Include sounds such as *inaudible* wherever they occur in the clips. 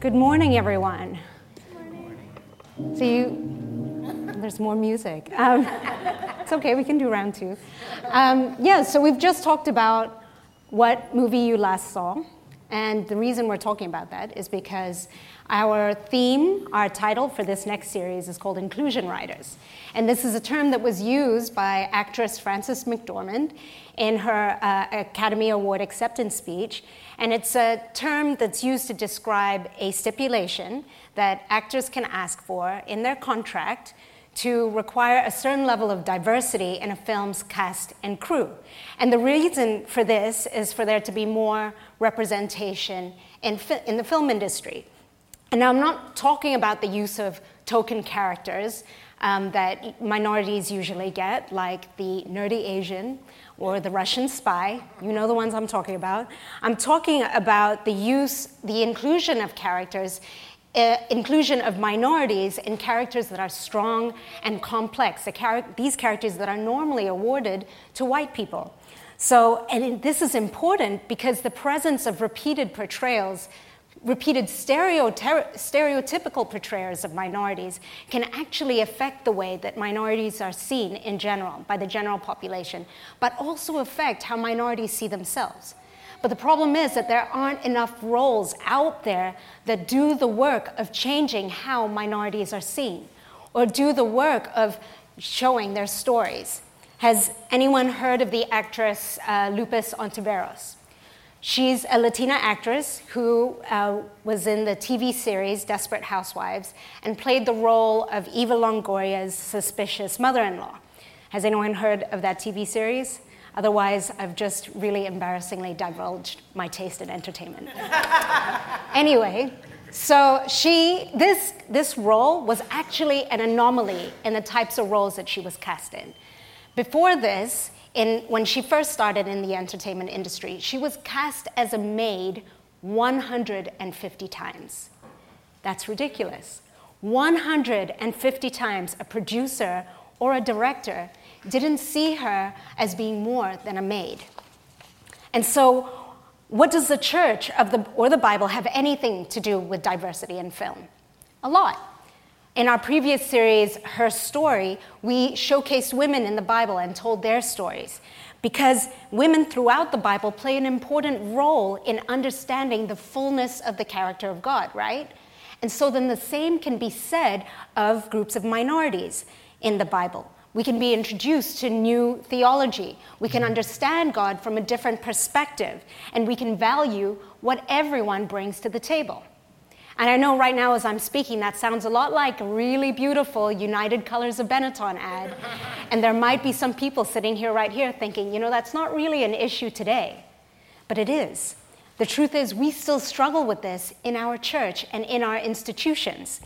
Good morning, everyone. So you, there's more music. Um, *laughs* it's okay, we can do round two. Um, yeah, so we've just talked about what movie you last saw, and the reason we're talking about that is because our theme, our title for this next series is called Inclusion Riders. And this is a term that was used by actress Frances McDormand in her uh, Academy Award acceptance speech. And it's a term that's used to describe a stipulation that actors can ask for in their contract to require a certain level of diversity in a film's cast and crew. And the reason for this is for there to be more representation in, fi- in the film industry. And now I'm not talking about the use of token characters um, that minorities usually get, like the nerdy Asian or the Russian spy. You know the ones I'm talking about. I'm talking about the use, the inclusion of characters, uh, inclusion of minorities in characters that are strong and complex, the char- these characters that are normally awarded to white people. So, and this is important because the presence of repeated portrayals repeated stereotypical portrayals of minorities can actually affect the way that minorities are seen in general by the general population, but also affect how minorities see themselves. But the problem is that there aren't enough roles out there that do the work of changing how minorities are seen or do the work of showing their stories. Has anyone heard of the actress uh, Lupe Ontiveros? She's a Latina actress who uh, was in the TV series Desperate Housewives and played the role of Eva Longoria's suspicious mother in law. Has anyone heard of that TV series? Otherwise, I've just really embarrassingly divulged my taste in entertainment. *laughs* anyway, so she, this, this role was actually an anomaly in the types of roles that she was cast in. Before this, in, when she first started in the entertainment industry, she was cast as a maid 150 times. That's ridiculous. 150 times a producer or a director didn't see her as being more than a maid. And so, what does the church the, or the Bible have anything to do with diversity in film? A lot. In our previous series, Her Story, we showcased women in the Bible and told their stories because women throughout the Bible play an important role in understanding the fullness of the character of God, right? And so then the same can be said of groups of minorities in the Bible. We can be introduced to new theology. We can understand God from a different perspective, and we can value what everyone brings to the table. And I know right now, as I'm speaking, that sounds a lot like a really beautiful United Colors of Benetton ad. and there might be some people sitting here right here thinking, you know, that's not really an issue today. But it is. The truth is, we still struggle with this in our church and in our institutions.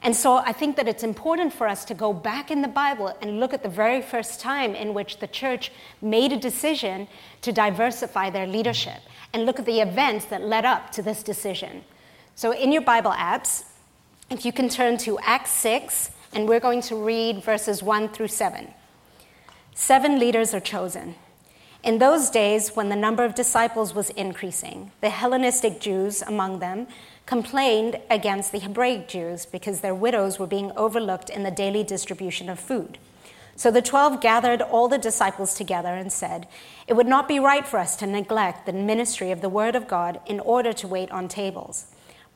And so I think that it's important for us to go back in the Bible and look at the very first time in which the church made a decision to diversify their leadership and look at the events that led up to this decision. So, in your Bible apps, if you can turn to Acts 6, and we're going to read verses 1 through 7. Seven leaders are chosen. In those days, when the number of disciples was increasing, the Hellenistic Jews among them complained against the Hebraic Jews because their widows were being overlooked in the daily distribution of food. So the twelve gathered all the disciples together and said, It would not be right for us to neglect the ministry of the Word of God in order to wait on tables.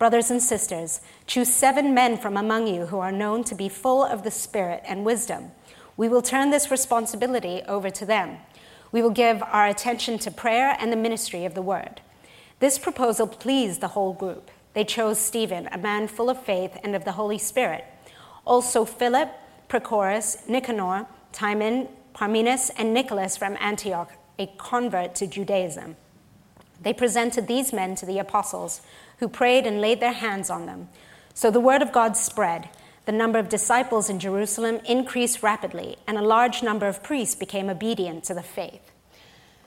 Brothers and sisters, choose seven men from among you who are known to be full of the Spirit and wisdom. We will turn this responsibility over to them. We will give our attention to prayer and the ministry of the word. This proposal pleased the whole group. They chose Stephen, a man full of faith and of the Holy Spirit. Also, Philip, Prochorus, Nicanor, Timon, Parmenas, and Nicholas from Antioch, a convert to Judaism. They presented these men to the apostles who prayed and laid their hands on them. So the word of God spread. The number of disciples in Jerusalem increased rapidly, and a large number of priests became obedient to the faith.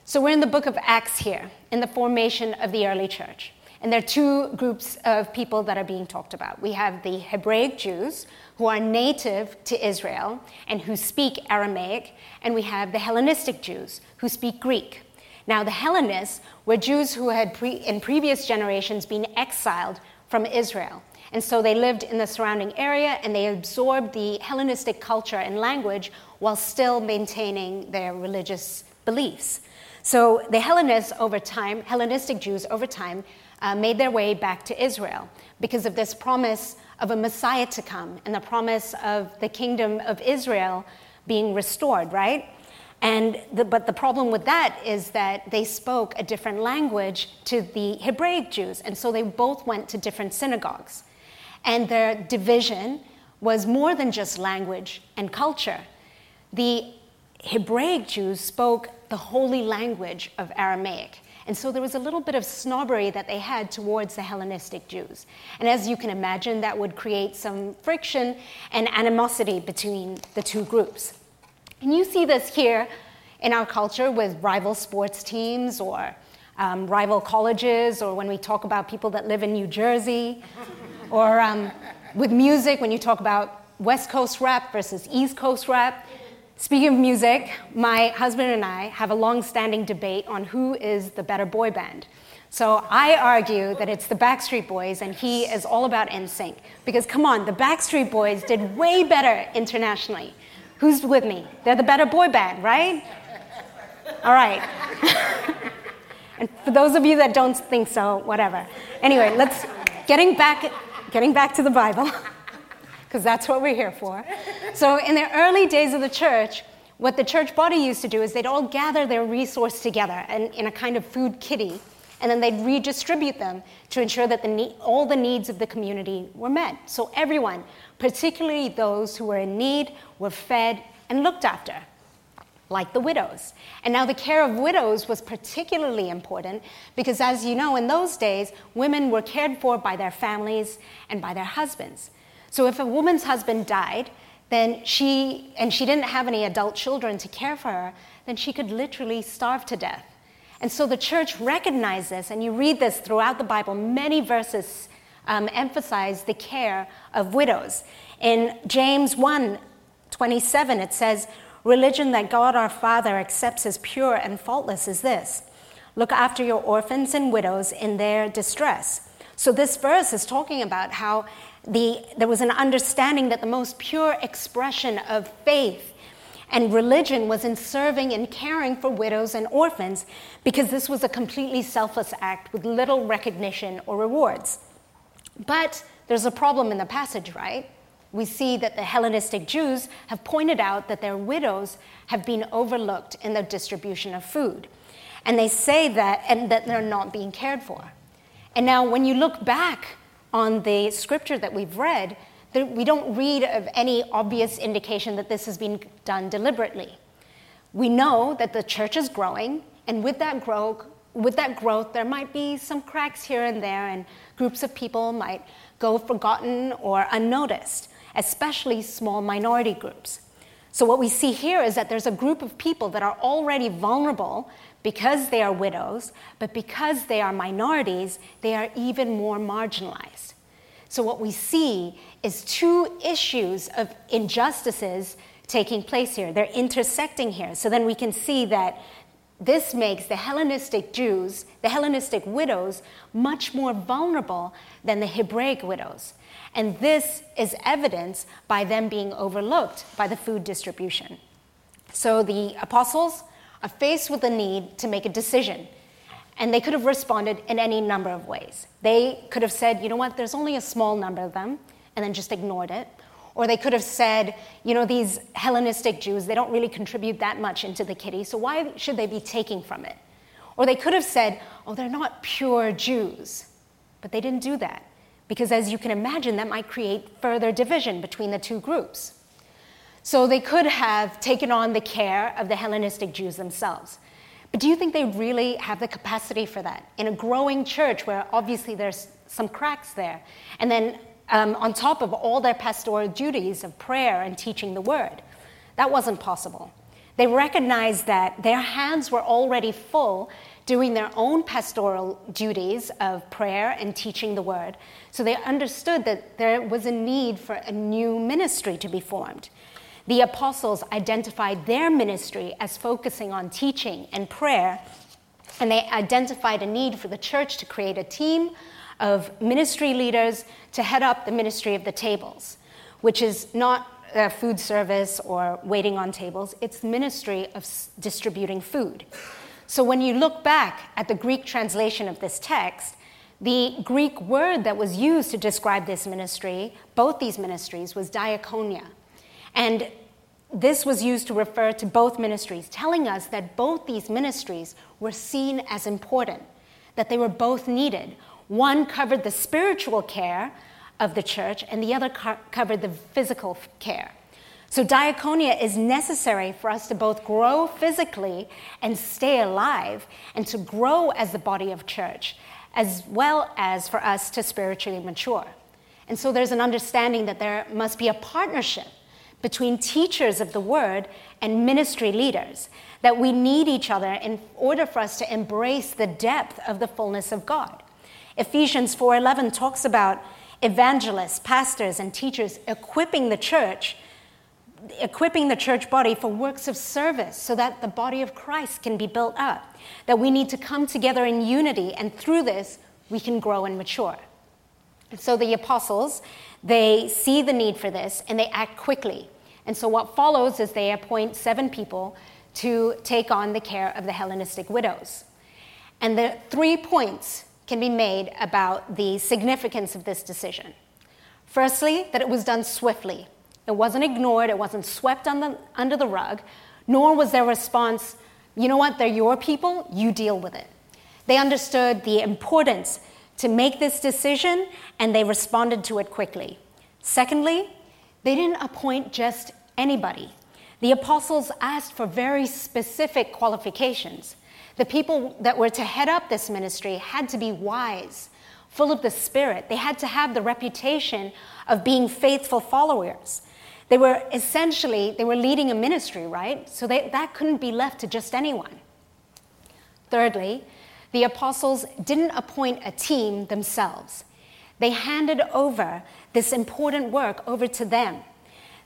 So we're in the book of Acts here, in the formation of the early church. And there are two groups of people that are being talked about. We have the Hebraic Jews, who are native to Israel and who speak Aramaic, and we have the Hellenistic Jews, who speak Greek. Now, the Hellenists were Jews who had pre- in previous generations been exiled from Israel. And so they lived in the surrounding area and they absorbed the Hellenistic culture and language while still maintaining their religious beliefs. So the Hellenists over time, Hellenistic Jews over time, uh, made their way back to Israel because of this promise of a Messiah to come and the promise of the kingdom of Israel being restored, right? And the, but the problem with that is that they spoke a different language to the Hebraic Jews, and so they both went to different synagogues. And their division was more than just language and culture. The Hebraic Jews spoke the holy language of Aramaic. And so there was a little bit of snobbery that they had towards the Hellenistic Jews. And as you can imagine, that would create some friction and animosity between the two groups. And you see this here in our culture with rival sports teams or um, rival colleges, or when we talk about people that live in New Jersey, *laughs* or um, with music, when you talk about West Coast rap versus East Coast rap. Speaking of music, my husband and I have a long standing debate on who is the better boy band. So I argue that it's the Backstreet Boys, and he is all about NSYNC. Because come on, the Backstreet Boys did way better internationally. Who's with me? They're the better boy band, right? All right. *laughs* and for those of you that don't think so, whatever. Anyway, let's getting back getting back to the Bible. *laughs* because that's what we're here for. So, in the early days of the church, what the church body used to do is they'd all gather their resource together and, in a kind of food kitty, and then they'd redistribute them to ensure that the need, all the needs of the community were met. So, everyone, particularly those who were in need, were fed and looked after like the widows. And now the care of widows was particularly important because, as you know, in those days, women were cared for by their families and by their husbands. So if a woman's husband died, then she, and she didn't have any adult children to care for her, then she could literally starve to death. And so the church recognized this, and you read this throughout the Bible. Many verses um, emphasize the care of widows. In James 1 27, it says, Religion that God our Father accepts as pure and faultless is this look after your orphans and widows in their distress. So, this verse is talking about how the, there was an understanding that the most pure expression of faith and religion was in serving and caring for widows and orphans because this was a completely selfless act with little recognition or rewards. But there's a problem in the passage, right? We see that the Hellenistic Jews have pointed out that their widows have been overlooked in the distribution of food. And they say that, and that they're not being cared for. And now, when you look back on the scripture that we've read, we don't read of any obvious indication that this has been done deliberately. We know that the church is growing, and with that, growth, with that growth, there might be some cracks here and there, and groups of people might go forgotten or unnoticed, especially small minority groups. So, what we see here is that there's a group of people that are already vulnerable because they are widows, but because they are minorities, they are even more marginalized. So, what we see is two issues of injustices taking place here. They're intersecting here. So, then we can see that this makes the Hellenistic Jews, the Hellenistic widows, much more vulnerable than the Hebraic widows. And this is evidenced by them being overlooked by the food distribution. So, the apostles are faced with the need to make a decision. And they could have responded in any number of ways. They could have said, you know what, there's only a small number of them, and then just ignored it. Or they could have said, you know, these Hellenistic Jews, they don't really contribute that much into the kitty, so why should they be taking from it? Or they could have said, oh, they're not pure Jews. But they didn't do that, because as you can imagine, that might create further division between the two groups. So they could have taken on the care of the Hellenistic Jews themselves. But do you think they really have the capacity for that? In a growing church where obviously there's some cracks there, and then um, on top of all their pastoral duties of prayer and teaching the word, that wasn't possible. They recognized that their hands were already full doing their own pastoral duties of prayer and teaching the word. So they understood that there was a need for a new ministry to be formed. The apostles identified their ministry as focusing on teaching and prayer, and they identified a need for the church to create a team of ministry leaders to head up the ministry of the tables, which is not uh, food service or waiting on tables, it's the ministry of s- distributing food. So when you look back at the Greek translation of this text, the Greek word that was used to describe this ministry, both these ministries, was diakonia. And this was used to refer to both ministries, telling us that both these ministries were seen as important, that they were both needed. One covered the spiritual care of the church, and the other co- covered the physical care. So, diaconia is necessary for us to both grow physically and stay alive, and to grow as the body of church, as well as for us to spiritually mature. And so, there's an understanding that there must be a partnership between teachers of the word and ministry leaders, that we need each other in order for us to embrace the depth of the fullness of God. Ephesians 4:11 talks about evangelists, pastors and teachers equipping the church equipping the church body for works of service so that the body of Christ can be built up. That we need to come together in unity and through this we can grow and mature. And so the apostles, they see the need for this and they act quickly. And so what follows is they appoint seven people to take on the care of the Hellenistic widows. And the three points can be made about the significance of this decision. Firstly, that it was done swiftly. It wasn't ignored, it wasn't swept under, under the rug, nor was their response, you know what, they're your people, you deal with it. They understood the importance to make this decision and they responded to it quickly. Secondly, they didn't appoint just anybody. The apostles asked for very specific qualifications. The people that were to head up this ministry had to be wise, full of the Spirit. They had to have the reputation of being faithful followers. They were essentially, they were leading a ministry, right? So they, that couldn't be left to just anyone. Thirdly, the apostles didn't appoint a team themselves. They handed over this important work over to them.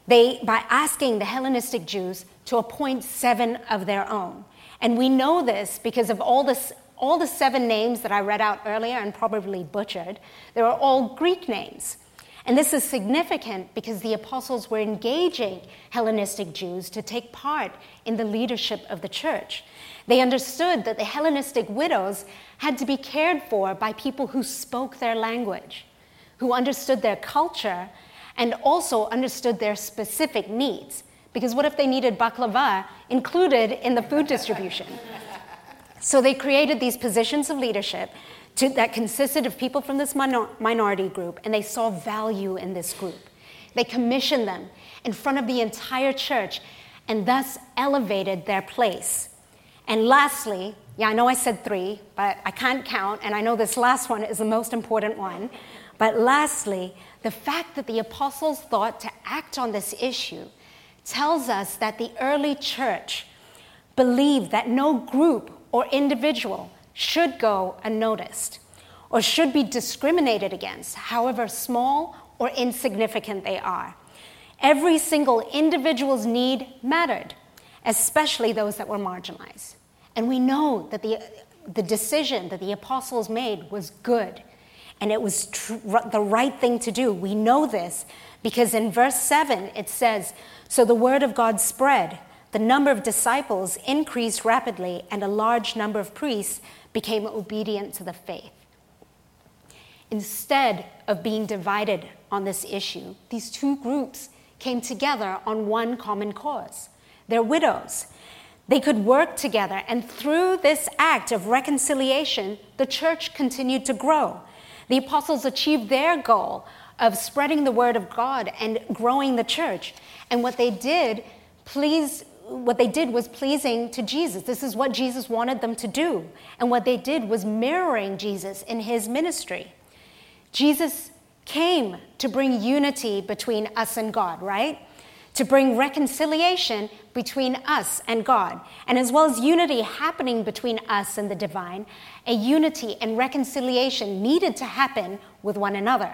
They, by asking the Hellenistic Jews to appoint seven of their own. And we know this because of all, this, all the seven names that I read out earlier and probably butchered. They were all Greek names. And this is significant because the apostles were engaging Hellenistic Jews to take part in the leadership of the church. They understood that the Hellenistic widows had to be cared for by people who spoke their language, who understood their culture, and also understood their specific needs. Because what if they needed baklava included in the food distribution? so they created these positions of leadership to, that consisted of people from this minor, minority group, and they saw value in this group. They commissioned them in front of the entire church and thus elevated their place. And lastly, yeah, I know I said three, but I can't count, and I know this last one is the most important one. But lastly, the fact that the apostles thought to act on this issue tells us that the early church believed that no group or individual should go unnoticed or should be discriminated against, however small or insignificant they are. Every single individual's need mattered, especially those that were marginalized. And we know that the, the decision that the apostles made was good and it was tr- the right thing to do. We know this because in verse 7 it says, So the word of God spread, the number of disciples increased rapidly, and a large number of priests became obedient to the faith. Instead of being divided on this issue, these two groups came together on one common cause. Their widows. They could work together, and through this act of reconciliation, the church continued to grow. The apostles achieved their goal of spreading the word of God and growing the church. And what they did pleased what they did was pleasing to Jesus. This is what Jesus wanted them to do. And what they did was mirroring Jesus in his ministry. Jesus came to bring unity between us and God, right? To bring reconciliation between us and God. And as well as unity happening between us and the divine, a unity and reconciliation needed to happen with one another.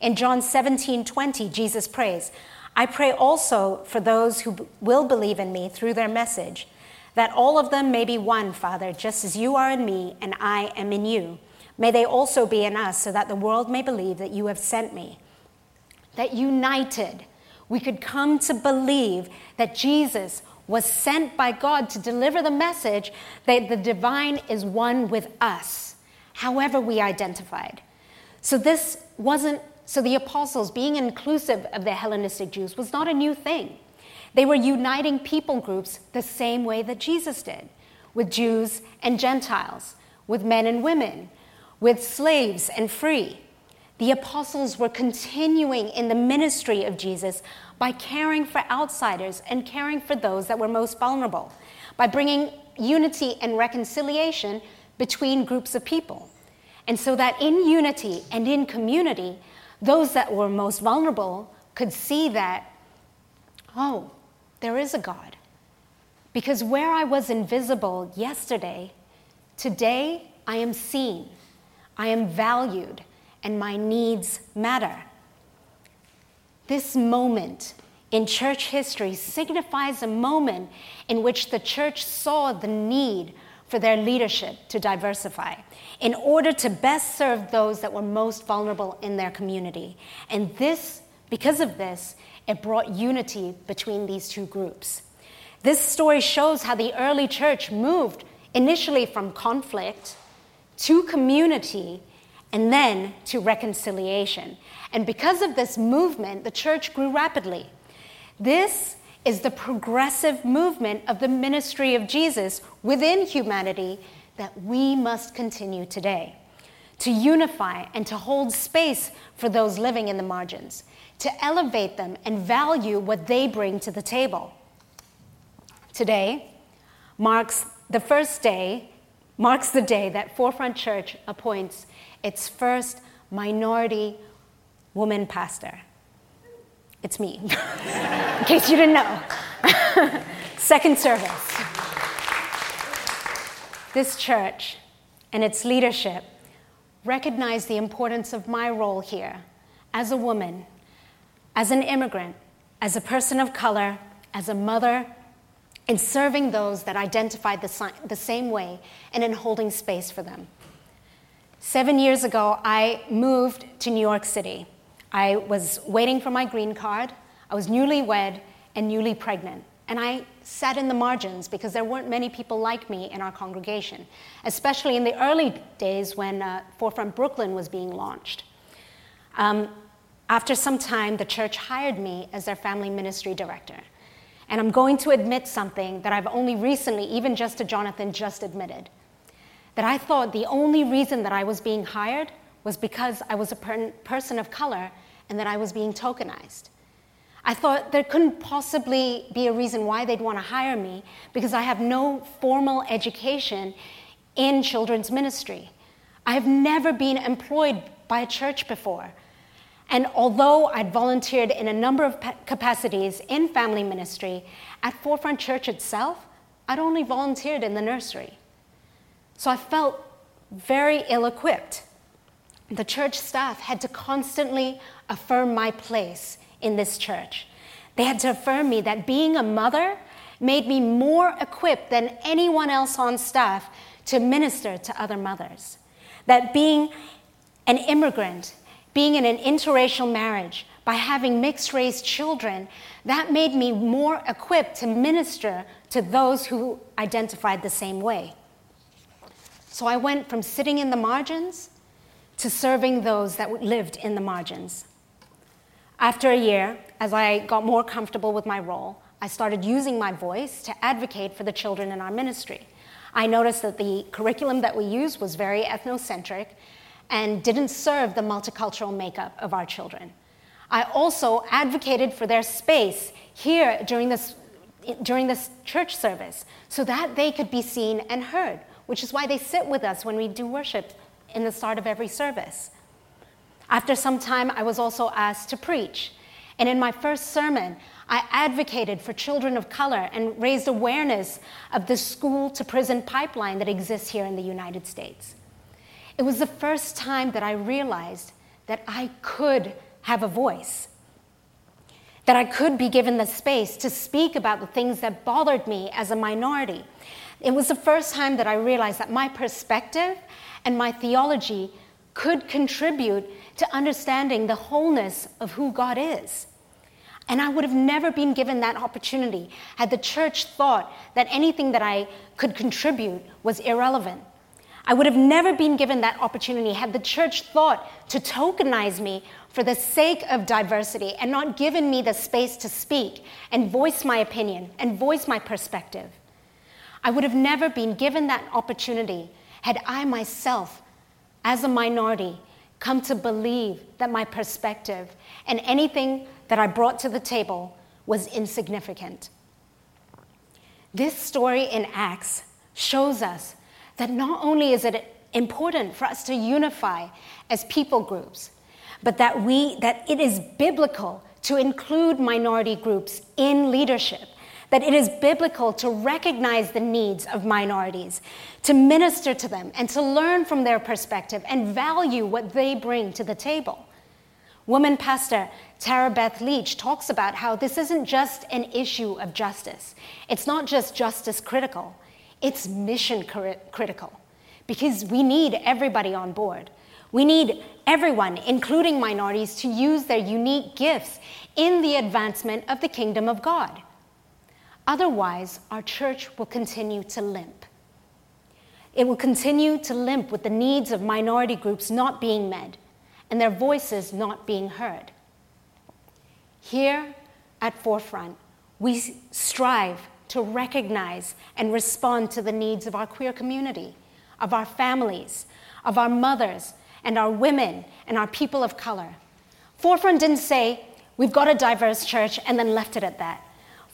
In John 17 20, Jesus prays, I pray also for those who will believe in me through their message, that all of them may be one, Father, just as you are in me and I am in you. may they also be in us, so that the world may believe that you have sent me. That united, we could come to believe that Jesus was sent by God to deliver the message that the divine is one with us, however we identified. So this wasn't, so the apostles being inclusive of the Hellenistic Jews was not a new thing. They were uniting people groups the same way that Jesus did, with Jews and Gentiles, with men and women, with slaves and free. The apostles were continuing in the ministry of Jesus by caring for outsiders and caring for those that were most vulnerable, by bringing unity and reconciliation between groups of people. And so that in unity and in community, those that were most vulnerable could see that, oh, there is a God. Because where I was invisible yesterday, today I am seen, I am valued, and my needs matter. This moment in church history signifies a moment in which the church saw the need for their leadership to diversify in order to best serve those that were most vulnerable in their community. And this, because of this, it brought unity between these two groups. This story shows how the early church moved initially from conflict to community and then to reconciliation. And because of this movement, the church grew rapidly. This is the progressive movement of the ministry of Jesus within humanity that we must continue today to unify and to hold space for those living in the margins, to elevate them and value what they bring to the table. Today marks the first day, marks the day that Forefront Church appoints its first minority woman pastor. It's me, *laughs* in case you didn't know. *laughs* Second service. This church and its leadership recognize the importance of my role here as a woman, as an immigrant, as a person of color, as a mother, in serving those that identify the, the same way and in holding space for them. Seven years ago, I moved to New York City. I was waiting for my green card. I was newlywed and newly pregnant. And I sat in the margins because there weren't many people like me in our congregation, especially in the early days when uh, Forefront Brooklyn was being launched. Um, after some time, the church hired me as their family ministry director. And I'm going to admit something that I've only recently, even just to Jonathan, just admitted that I thought the only reason that I was being hired was because I was a per- person of color and that I was being tokenized. I thought there couldn't possibly be a reason why they'd want to hire me because I have no formal education in children's ministry. I have never been employed by a church before. And although I'd volunteered in a number of capacities in family ministry, at Forefront Church itself, I'd only volunteered in the nursery. So I felt very ill equipped. The church staff had to constantly affirm my place in this church. They had to affirm me that being a mother made me more equipped than anyone else on staff to minister to other mothers. That being an immigrant, being in an interracial marriage, by having mixed race children, that made me more equipped to minister to those who identified the same way. So I went from sitting in the margins to serving those that lived in the margins. After a year, as I got more comfortable with my role, I started using my voice to advocate for the children in our ministry. I noticed that the curriculum that we used was very ethnocentric and didn't serve the multicultural makeup of our children. I also advocated for their space here during this, during this church service so that they could be seen and heard which is why they sit with us when we do worship in the start of every service. After some time, I was also asked to preach. And in my first sermon, I advocated for children of color and raised awareness of the school to prison pipeline that exists here in the United States. It was the first time that I realized that I could have a voice, that I could be given the space to speak about the things that bothered me as a minority, it was the first time that I realized that my perspective and my theology could contribute to understanding the wholeness of who God is. And I would have never been given that opportunity had the church thought that anything that I could contribute was irrelevant. I would have never been given that opportunity had the church thought to tokenize me for the sake of diversity and not given me the space to speak and voice my opinion and voice my perspective. I would have never been given that opportunity had I myself, as a minority, come to believe that my perspective and anything that I brought to the table was insignificant. This story in Acts shows us that not only is it important for us to unify as people groups, but that we that it is biblical to include minority groups in leadership that it is biblical to recognize the needs of minorities, to minister to them, and to learn from their perspective and value what they bring to the table. Woman pastor Tara Beth Leach talks about how this isn't just an issue of justice. It's not just justice critical, it's mission critical because we need everybody on board. We need everyone, including minorities, to use their unique gifts in the advancement of the kingdom of God. Otherwise, our church will continue to limp. It will continue to limp with the needs of minority groups not being met and their voices not being heard. Here at Forefront, we strive to recognize and respond to the needs of our queer community, of our families, of our mothers, and our women and our people of color. Forefront didn't say, we've got a diverse church, and then left it at that.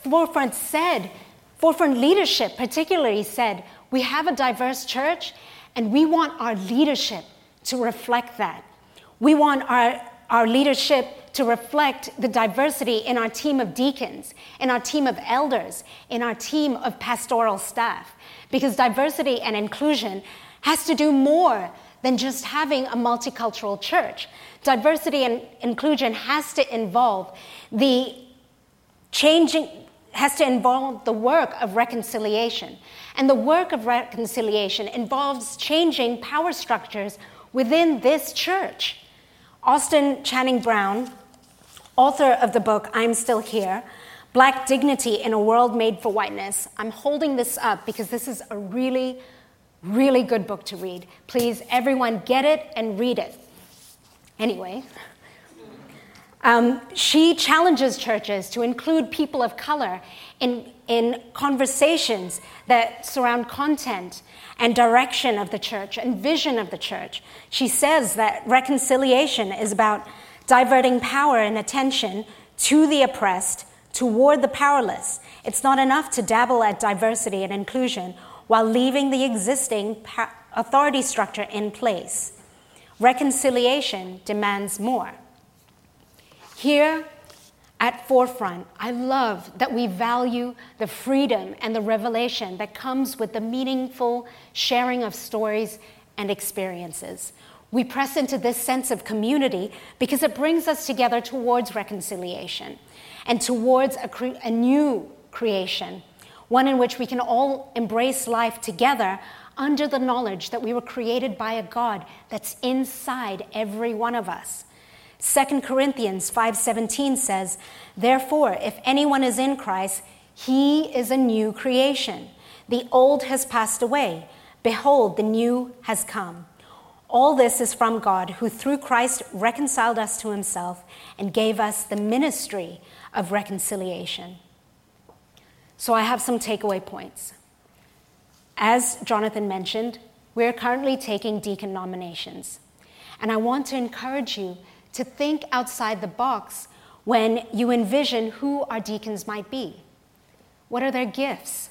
Forefront said, Forefront leadership particularly said, we have a diverse church and we want our leadership to reflect that. We want our, our leadership to reflect the diversity in our team of deacons, in our team of elders, in our team of pastoral staff. Because diversity and inclusion has to do more than just having a multicultural church. Diversity and inclusion has to involve the changing, has to involve the work of reconciliation. And the work of reconciliation involves changing power structures within this church. Austin Channing Brown, author of the book I'm Still Here Black Dignity in a World Made for Whiteness, I'm holding this up because this is a really, really good book to read. Please, everyone, get it and read it. Anyway, um, she challenges churches to include people of color in, in conversations that surround content and direction of the church and vision of the church. She says that reconciliation is about diverting power and attention to the oppressed toward the powerless. It's not enough to dabble at diversity and inclusion while leaving the existing authority structure in place. Reconciliation demands more. Here at Forefront, I love that we value the freedom and the revelation that comes with the meaningful sharing of stories and experiences. We press into this sense of community because it brings us together towards reconciliation and towards a, cre- a new creation, one in which we can all embrace life together under the knowledge that we were created by a God that's inside every one of us. 2 Corinthians 5:17 says, "Therefore, if anyone is in Christ, he is a new creation. The old has passed away; behold, the new has come." All this is from God, who through Christ reconciled us to himself and gave us the ministry of reconciliation. So I have some takeaway points. As Jonathan mentioned, we're currently taking deacon nominations. And I want to encourage you to think outside the box when you envision who our deacons might be. What are their gifts?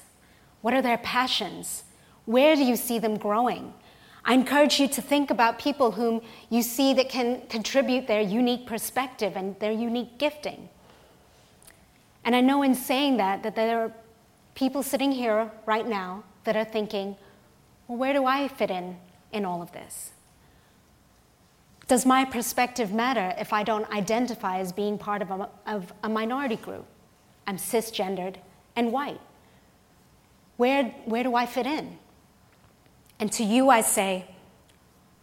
What are their passions? Where do you see them growing? I encourage you to think about people whom you see that can contribute their unique perspective and their unique gifting. And I know in saying that that there are people sitting here right now that are thinking, well, where do I fit in in all of this? Does my perspective matter if I don't identify as being part of a, of a minority group? I'm cisgendered and white. Where, where do I fit in? And to you, I say,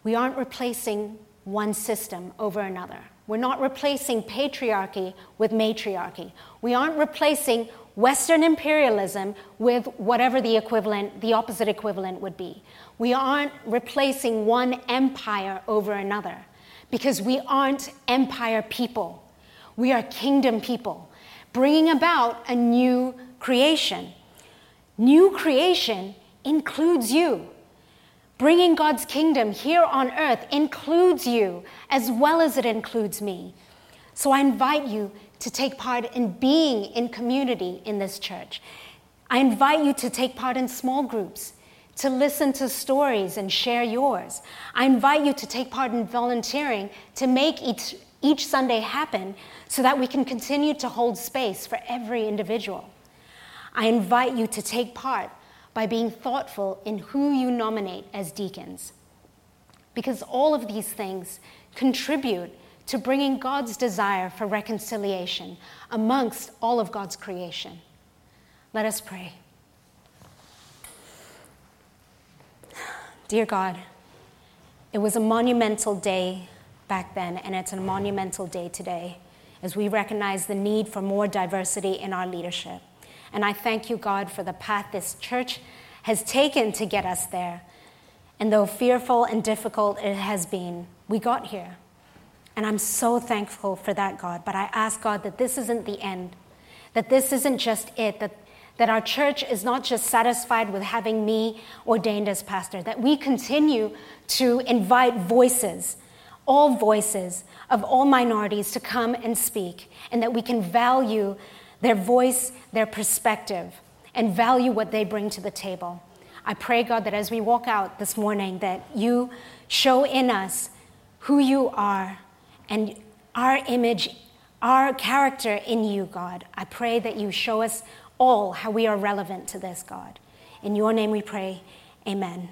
We aren't replacing one system over another. We're not replacing patriarchy with matriarchy. We aren't replacing Western imperialism with whatever the equivalent, the opposite equivalent would be. We aren't replacing one empire over another because we aren't empire people. We are kingdom people, bringing about a new creation. New creation includes you. Bringing God's kingdom here on earth includes you as well as it includes me. So I invite you to take part in being in community in this church. I invite you to take part in small groups, to listen to stories and share yours. I invite you to take part in volunteering to make each, each Sunday happen so that we can continue to hold space for every individual. I invite you to take part by being thoughtful in who you nominate as deacons. Because all of these things contribute to bringing God's desire for reconciliation amongst all of God's creation. Let us pray. Dear God, it was a monumental day back then, and it's a monumental day today as we recognize the need for more diversity in our leadership. And I thank you, God, for the path this church has taken to get us there. And though fearful and difficult it has been, we got here. And I'm so thankful for that, God. But I ask God that this isn't the end, that this isn't just it, that, that our church is not just satisfied with having me ordained as pastor, that we continue to invite voices, all voices of all minorities to come and speak, and that we can value their voice, their perspective, and value what they bring to the table. I pray, God, that as we walk out this morning, that you show in us who you are and our image, our character in you, God. I pray that you show us all how we are relevant to this, God. In your name we pray, amen.